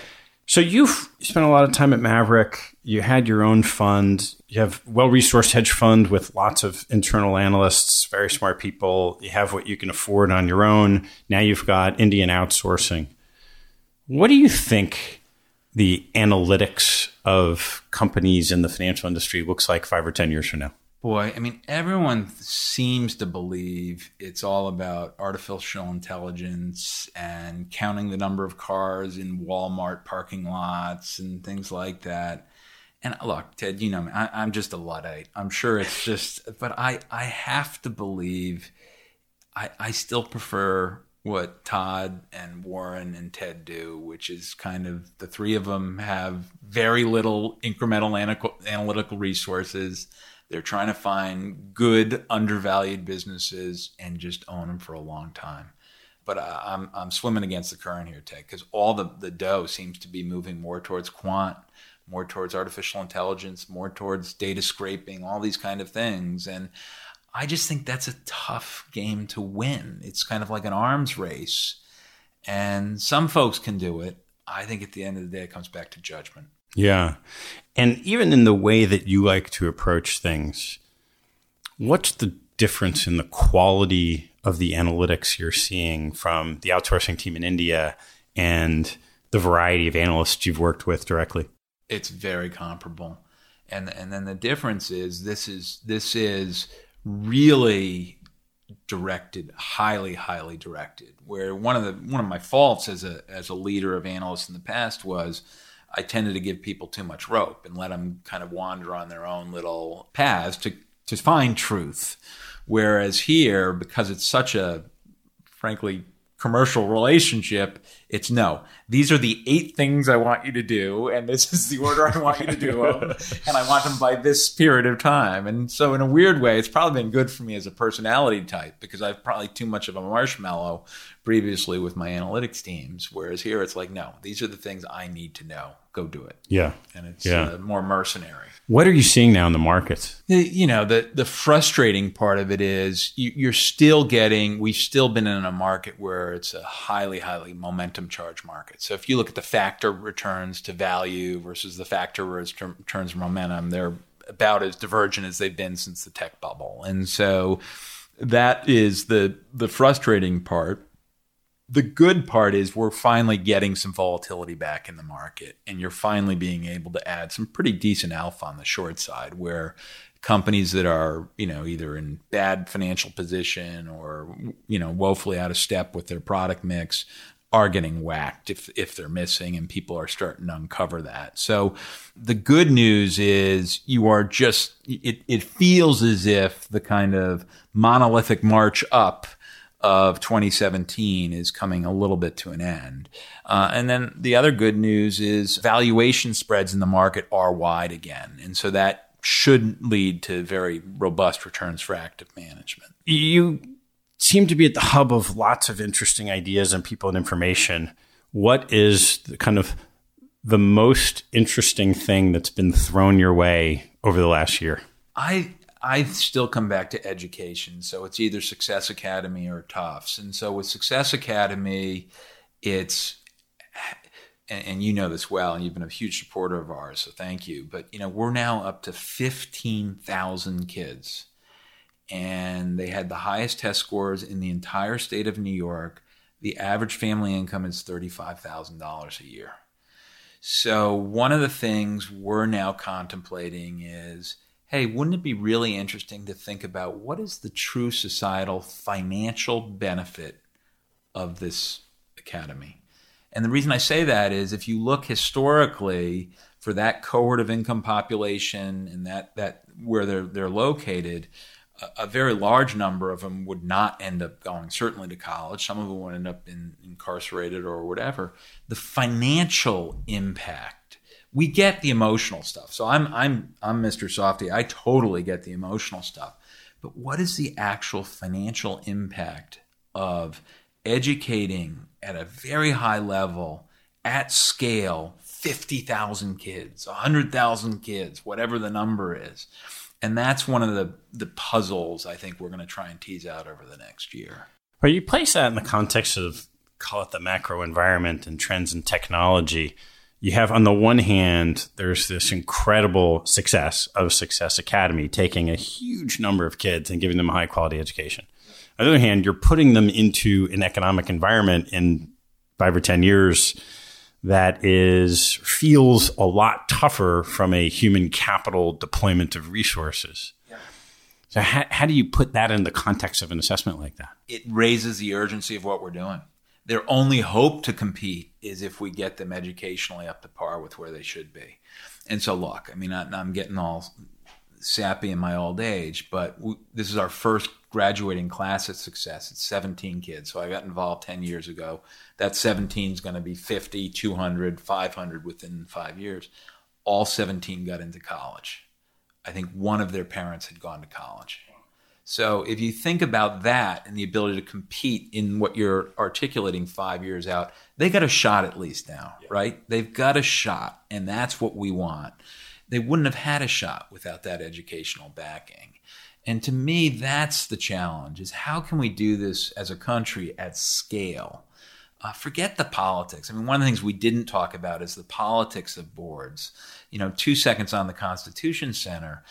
So you've spent a lot of time at Maverick. You had your own fund. You have well-resourced hedge fund with lots of internal analysts, very smart people. You have what you can afford on your own. Now you've got Indian outsourcing. What do you think the analytics of companies in the financial industry looks like 5 or 10 years from now? Boy, I mean, everyone seems to believe it's all about artificial intelligence and counting the number of cars in Walmart parking lots and things like that. And look, Ted, you know me, I, am just a Luddite. I'm sure it's just, but I, I have to believe, I, I still prefer what Todd and Warren and Ted do, which is kind of the three of them have very little incremental analytical resources they're trying to find good, undervalued businesses and just own them for a long time. But uh, I'm, I'm swimming against the current here, Ted, because all the, the dough seems to be moving more towards quant, more towards artificial intelligence, more towards data scraping, all these kind of things. And I just think that's a tough game to win. It's kind of like an arms race. And some folks can do it. I think at the end of the day, it comes back to judgment. Yeah. And even in the way that you like to approach things, what's the difference in the quality of the analytics you're seeing from the outsourcing team in India and the variety of analysts you've worked with directly? It's very comparable. And and then the difference is this is this is really directed, highly, highly directed. Where one of the one of my faults as a as a leader of analysts in the past was I tended to give people too much rope and let them kind of wander on their own little paths to to find truth. Whereas here, because it's such a frankly commercial relationship, it's no. These are the eight things I want you to do, and this is the order I want you to do them, and I want them by this period of time. And so, in a weird way, it's probably been good for me as a personality type because I've probably too much of a marshmallow previously with my analytics teams. Whereas here, it's like, no, these are the things I need to know. Go do it. Yeah, and it's yeah. Uh, more mercenary. What are you seeing now in the markets? You know, the the frustrating part of it is you, you're still getting. We've still been in a market where it's a highly, highly momentum charge market. So if you look at the factor returns to value versus the factor returns momentum, they're about as divergent as they've been since the tech bubble. And so that is the the frustrating part the good part is we're finally getting some volatility back in the market and you're finally being able to add some pretty decent alpha on the short side where companies that are, you know, either in bad financial position or, you know, woefully out of step with their product mix are getting whacked if if they're missing and people are starting to uncover that. So the good news is you are just it it feels as if the kind of monolithic march up of 2017 is coming a little bit to an end. Uh, and then the other good news is valuation spreads in the market are wide again. And so that should lead to very robust returns for active management. You seem to be at the hub of lots of interesting ideas and people and information. What is the kind of the most interesting thing that's been thrown your way over the last year? I I still come back to education. So it's either Success Academy or Tufts. And so with Success Academy, it's and, and, you know this well, and you've been a huge supporter of ours, so thank you. But you know, we're now up to fifteen thousand kids, and they had the highest test scores in the entire state of New York. The average family income is thirty-five thousand dollars a year. So one of the things we're now contemplating is, hey, wouldn't it be really interesting to think about what is the true societal financial benefit of this academy? And the reason I say that is if you look historically for that cohort of income population and that, that where they're, they're located, a, a very large number of them would not end up going certainly to college. Some of them would end up in, incarcerated or whatever. The financial impact we get the emotional stuff. So I'm I'm I'm Mr. Softy. I totally get the emotional stuff. But what is the actual financial impact of educating at a very high level, at scale, 50,000 kids, 100,000 kids, whatever the number is. And that's one of the, the puzzles I think we're going to try and tease out over the next year. Well, you place that in the context of, call it the macro environment and trends in technology. You have, on the one hand, there's this incredible success of Success Academy, taking a huge number of kids and giving them a high quality education. On the other hand, you're putting them into an economic environment in five or 10 years that is feels a lot tougher from a human capital deployment of resources. So how, how do you put that in the context of an assessment like that? It raises the urgency of what we're doing. Their only hope to compete is if we get them educationally up to par with where they should be. And so, look, I mean, I, I'm getting all sappy in my old age, but we, this is our first graduating class at Success. It's 17 kids. So I got involved 10 years ago. That 17 is going to be 50, 200, 500 within five years. All 17 got into college. I think one of their parents had gone to college. So if you think about that and the ability to compete in what you're articulating five years out, they got a shot at least now, yeah. right? They've got a shot, and that's what we want they wouldn't have had a shot without that educational backing. And to me, that's the challenge: is how can we do this as a country at scale? Uh, forget the politics. I mean, one of the things we didn't talk about is the politics of boards. You know, two seconds on the Constitution Center.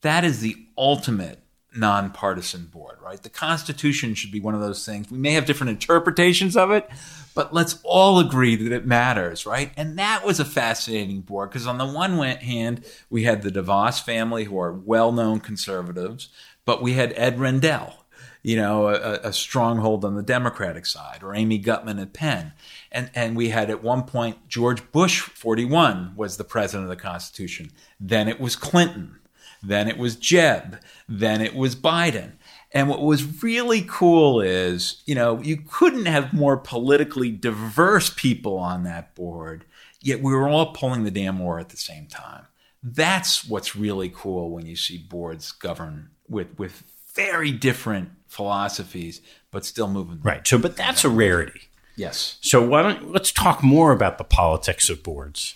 That is the ultimate nonpartisan board, right? The Constitution should be one of those things. We may have different interpretations of it, but let's all agree that it matters, right? And that was a fascinating board because on the one hand, we had the DeVos family, who are well-known conservatives, but we had Ed Rendell, you know, a, a, stronghold on the Democratic side, or Amy Gutmann at Penn. And, and we had at one point George Bush, 41, was the president of the Constitution. Then it was Clinton. Then it was Jeb. Then it was Biden. And what was really cool is, you know, you couldn't have more politically diverse people on that board, yet we were all pulling the damn war at the same time. That's what's really cool when you see boards govern with with very different philosophies, but still moving. Right. So, but that's a rarity. Yes. So why don't let's talk more about the politics of boards.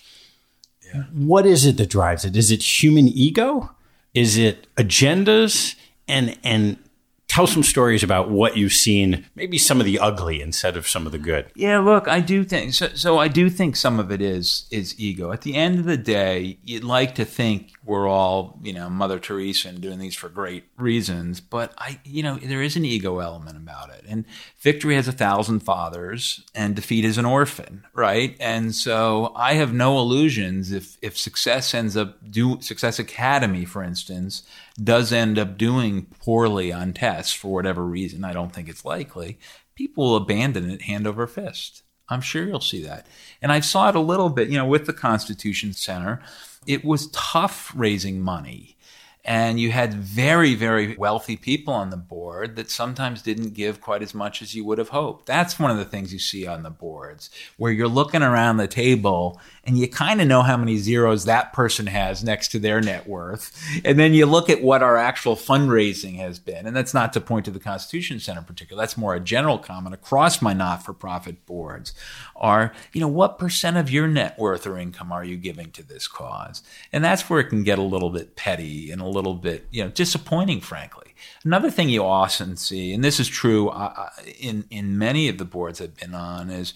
Yeah. What is it that drives it? Is it human ego? Is it agendas? And and tell some stories about what you've seen, maybe some of the ugly instead of some of the good. Yeah, look, I do think so. So I do think some of it is is ego. At the end of the day, you'd like to think we're all, you know, Mother Teresa and doing these for great reasons, but I, you know, there is an ego element about it. And victory has a thousand fathers, and defeat is an orphan, right? And so I have no illusions if if success ends up do Success Academy, for instance, does end up doing poorly on tests for whatever reason, I don't think it's likely, people will abandon it hand over fist. I'm sure you'll see that. And I saw it a little bit, you know, with the Constitution Center. It was tough raising money and you had very, very wealthy people on the board that sometimes didn't give quite as much as you would have hoped. That's one of the things you see on the boards, where you're looking around the table and you kind of know how many zeros that person has next to their net worth. And then you look at what our actual fundraising has been. And that's not to point to the Constitution Center in particular. That's more a general comment across my not for profit boards are, you know, what percent of your net worth or income are you giving to this cause? And that's where it can get a little bit petty and a little bit, you know, disappointing, frankly. Another thing you often see, and this is true uh, in, in many of the boards I've been on, is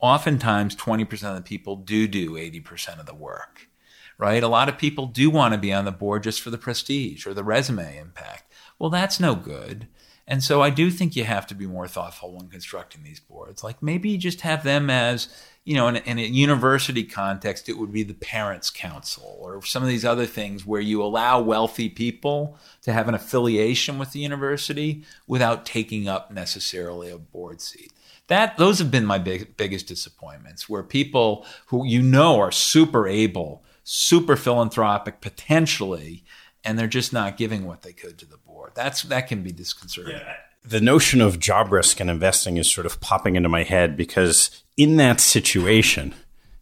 oftentimes 20% of the people do do 80% of the work, right? A lot of people do want to be on the board just for the prestige or the resume impact. Well, that's no good. And so I do think you have to be more thoughtful when constructing these boards. Like maybe you just have them as, you know, in a, in a, university context, it would be the parents' council or some of these other things where you allow wealthy people to have an affiliation with the university without taking up necessarily a board seat. That those have been my big, biggest disappointments, where people who you know are super able, super philanthropic potentially, and they're just not giving what they could to the board. That's that can be disconcerting. Yeah. The notion of job risk and investing is sort of popping into my head because in that situation,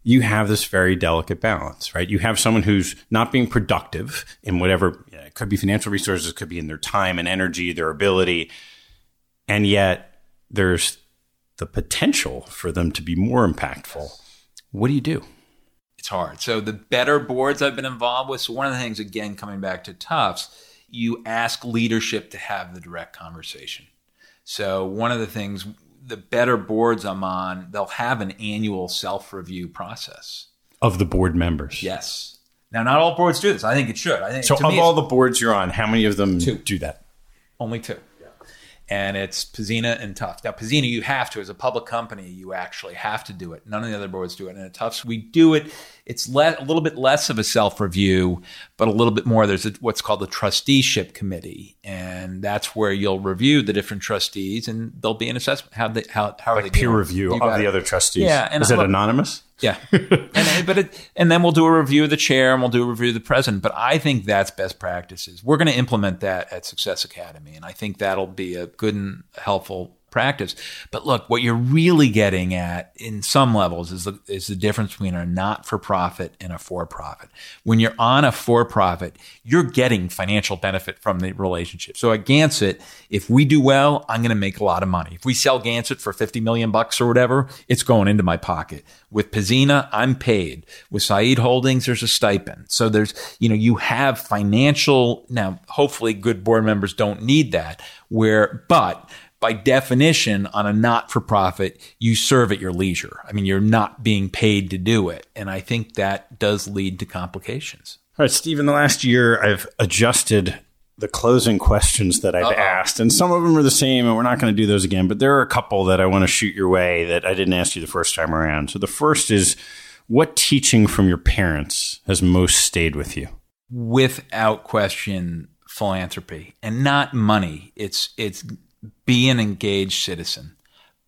you have this very delicate balance, right? You have someone who's not being productive in whatever it could be financial resources, could be in their time and energy, their ability, and yet there's the potential for them to be more impactful. What do you do? It's hard. So the better boards I've been involved with. So one of the things, again, coming back to Tufts, you ask leadership to have the direct conversation. So one of the things, the better boards I'm on, they'll have an annual self-review process of the board members. Yes. Now, not all boards do this. I think it should. I think so. Of all the boards you're on, how many of them two. do that? Only two and it's Pzena and Tufts. Now, Pzena, you have to, as a public company, you actually have to do it. None of the other boards do it. And at Tufts, we do it. It's le- a little bit less of a self review, but a little bit more. There's a, what's called the trusteeship committee, and that's where you'll review the different trustees, and there'll be an assessment. How they how how like are they peer doing? review of the it. other trustees? Yeah, and is it anonymous? Yeah, and but it, and then we'll do a review of the chair and we'll do a review of the president. But I think that's best practices. We're going to implement that at Success Academy, and I think that'll be a good and helpful practice. But look, what you're really getting at in some levels is the, is the difference between a not for profit and a for profit. When you're on a for profit, you're getting financial benefit from the relationship. So at Gansett, if we do well, I'm going to make a lot of money. If we sell Gansett for 50 million bucks or whatever, it's going into my pocket. With Pzena, I'm paid. With Said Holdings, there's a stipend. So there's, you know, you have financial, now hopefully good board members don't need that where, but by definition, on a not for profit, you serve at your leisure. I mean, you're not being paid to do it. And I think that does lead to complications. All right, Steve, in the last year, I've adjusted the closing questions that I've Uh-oh. asked, and some of them are the same, and we're not going to do those again, but there are a couple that I want to shoot your way that I didn't ask you the first time around. So the first is what teaching from your parents has most stayed with you? Without question, philanthropy and not money. It's it's be an engaged citizen.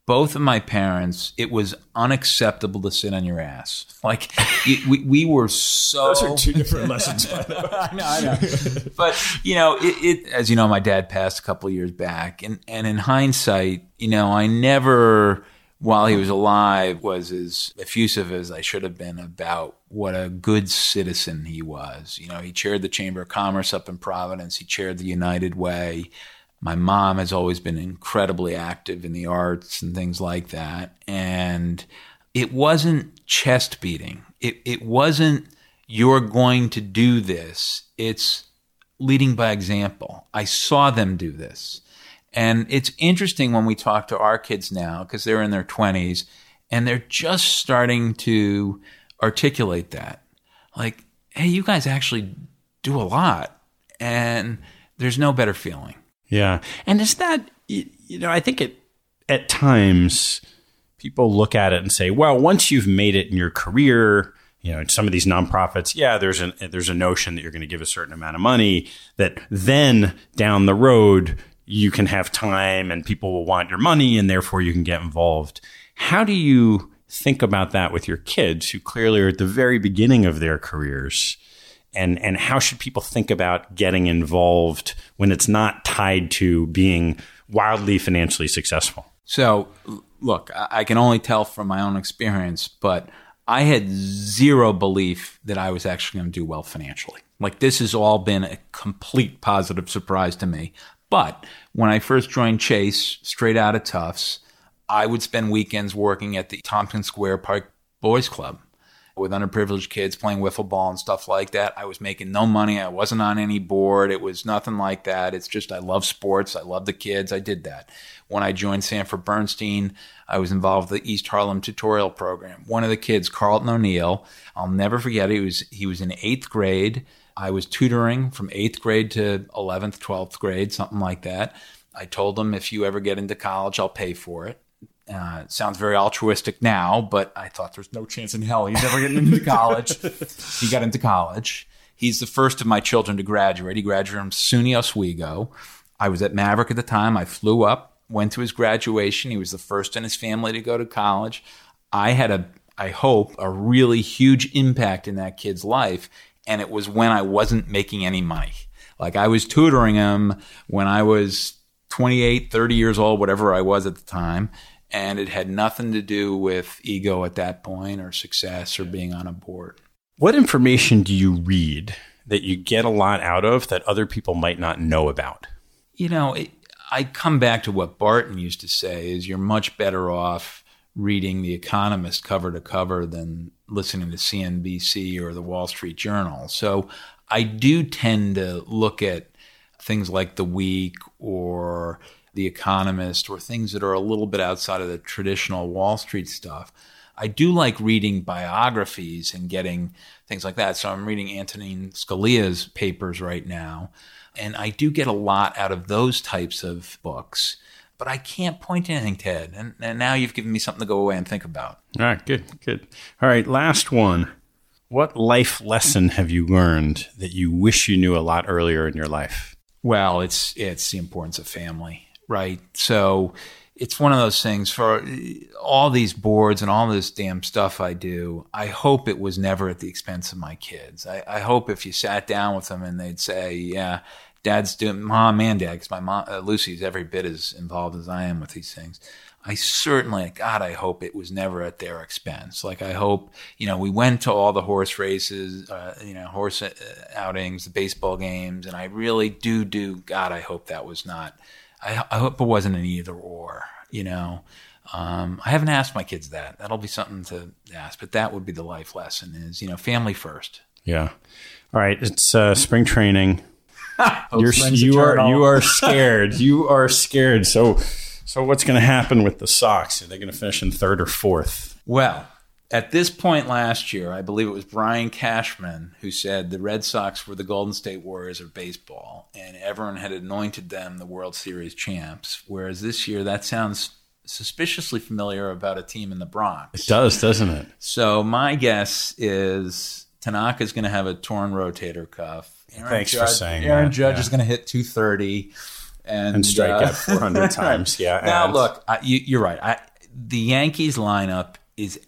Both of my parents, it was unacceptable to sit on your ass. Like we, we were so. Those are two different lessons. I know, I know. But you know, it, it, as you know, my dad passed a couple years back, and and in hindsight, you know, I never, while he was alive, was as effusive as I should have been about what a good citizen he was. You know, he chaired the Chamber of Commerce up in Providence. He chaired the United Way. My mom has always been incredibly active in the arts and things like that. And it wasn't chest beating. It, it wasn't, you're going to do this. It's leading by example. I saw them do this. And it's interesting when we talk to our kids now because they're in their 20s and they're just starting to articulate that. Like, hey, you guys actually do a lot and there's no better feeling. Yeah. And is that, you know, I think it, at times people look at it and say, well, once you've made it in your career, you know, in some of these nonprofits, yeah, there's a there's a notion that you're going to give a certain amount of money that then down the road you can have time and people will want your money and therefore you can get involved. How do you think about that with your kids who clearly are at the very beginning of their careers? And and how should people think about getting involved when it's not tied to being wildly financially successful? So, look, I can only tell from my own experience, but I had zero belief that I was actually going to do well financially. Like this has all been a complete positive surprise to me. But when I first joined Chase, straight out of Tufts, I would spend weekends working at the Tompkins Square Park Boys Club with underprivileged kids playing wiffle ball and stuff like that. I was making no money. I wasn't on any board. It was nothing like that. It's just I love sports. I love the kids. I did that. When I joined Sanford Bernstein, I was involved with the East Harlem tutorial program. One of the kids, Carlton O'Neill, I'll never forget. He was he was in eighth grade. I was tutoring from eighth grade to eleventh, twelfth grade, something like that. I told him if you ever get into college, I'll pay for it. Uh, sounds very altruistic now, but I thought there's no chance in hell he's ever getting into college. he got into college. He's the first of my children to graduate. He graduated from SUNY Oswego. I was at Maverick at the time. I flew up went to his graduation. He was the first in his family to go to college. I had a, I hope, a really huge impact in that kid's life. And it was when I wasn't making any money. Like I was tutoring him when I was 28, 30 years old, whatever I was at the time. And it had nothing to do with ego at that point or success or being on a board. What information do you read that you get a lot out of that other people might not know about? You know, it, I come back to what Barton used to say is you're much better off reading The Economist cover to cover than listening to CNBC or the Wall Street Journal. So I do tend to look at things like The Week or The Economist or things that are a little bit outside of the traditional Wall Street stuff. I do like reading biographies and getting things like that. So I'm reading Antonin Scalia's papers right now. And I do get a lot out of those types of books, but I can't point to anything, Ted. And, and now you've given me something to go away and think about. All right, good, good. All right, last one. What life lesson have you learned that you wish you knew a lot earlier in your life? Well, it's it's the importance of family, right? So it's one of those things for all these boards and all this damn stuff I do. I hope it was never at the expense of my kids. I, I hope if you sat down with them and they'd say, "Yeah, Dad's doing mom and dad," because my mom uh, Lucy's every bit as involved as I am with these things. I certainly, God, I hope it was never at their expense. Like I hope, you know, we went to all the horse races, uh, you know, horse uh, outings, the baseball games, and I really do do. God, I hope that was not I, I hope it wasn't an either or, you know. Um, I haven't asked my kids that. That'll be something to ask, but that would be the life lesson is, you know, family first. Yeah. All right. It's uh, spring training. You're, you are, you are scared. you are scared. So, so what's going to happen with the Sox? Are they going to finish in third or fourth? Well, at this point last year, I believe it was Brian Cashman who said the Red Sox were the Golden State Warriors of baseball, and everyone had anointed them the World Series champs. Whereas this year, that sounds suspiciously familiar about a team in the Bronx. It does, doesn't it? So my guess is Tanaka is going to have a torn rotator cuff. Aaron Thanks Judge, for saying it. Aaron that. Judge yeah. is going to hit 230 and, and strike uh, out 400 times. Yeah. Now, and... look, I, you, are right. I, the Yankees lineup is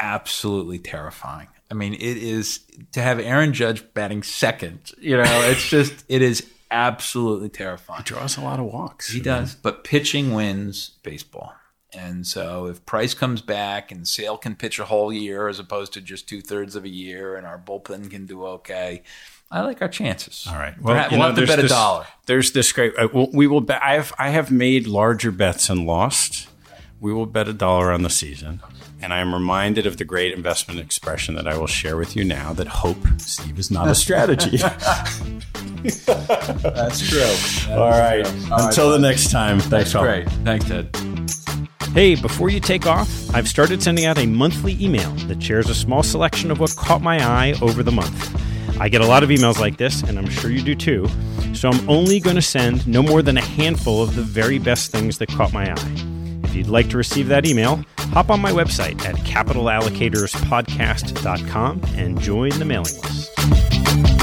absolutely terrifying. I mean, it is to have Aaron Judge batting second. You know, it's just it is absolutely terrifying. He draws a lot of walks. He does, but pitching wins baseball. And so, if Price comes back and Sale can pitch a whole year as opposed to just two thirds of a year, and our bullpen can do okay, I like our chances. All right. Well, we'll, have to bet this, a dollar. There's this great. Uh, we will bet. I have I have made larger bets and lost. We will bet a dollar on the season. And I am reminded of the great investment expression that I will share with you now that hope, Steve, is not a strategy. That's true. That All is right. true. All Until right, the next time. Thanks, all. Great. Thanks, Ted. Hey, before you take off, I've started sending out a monthly email that shares a small selection of what caught my eye over the month. I get a lot of emails like this, and I'm sure you do too, so I'm only going to send no more than a handful of the very best things that caught my eye. You'd like to receive that email, hop on my website at capitalallocatorspodcast.com and join the mailing list.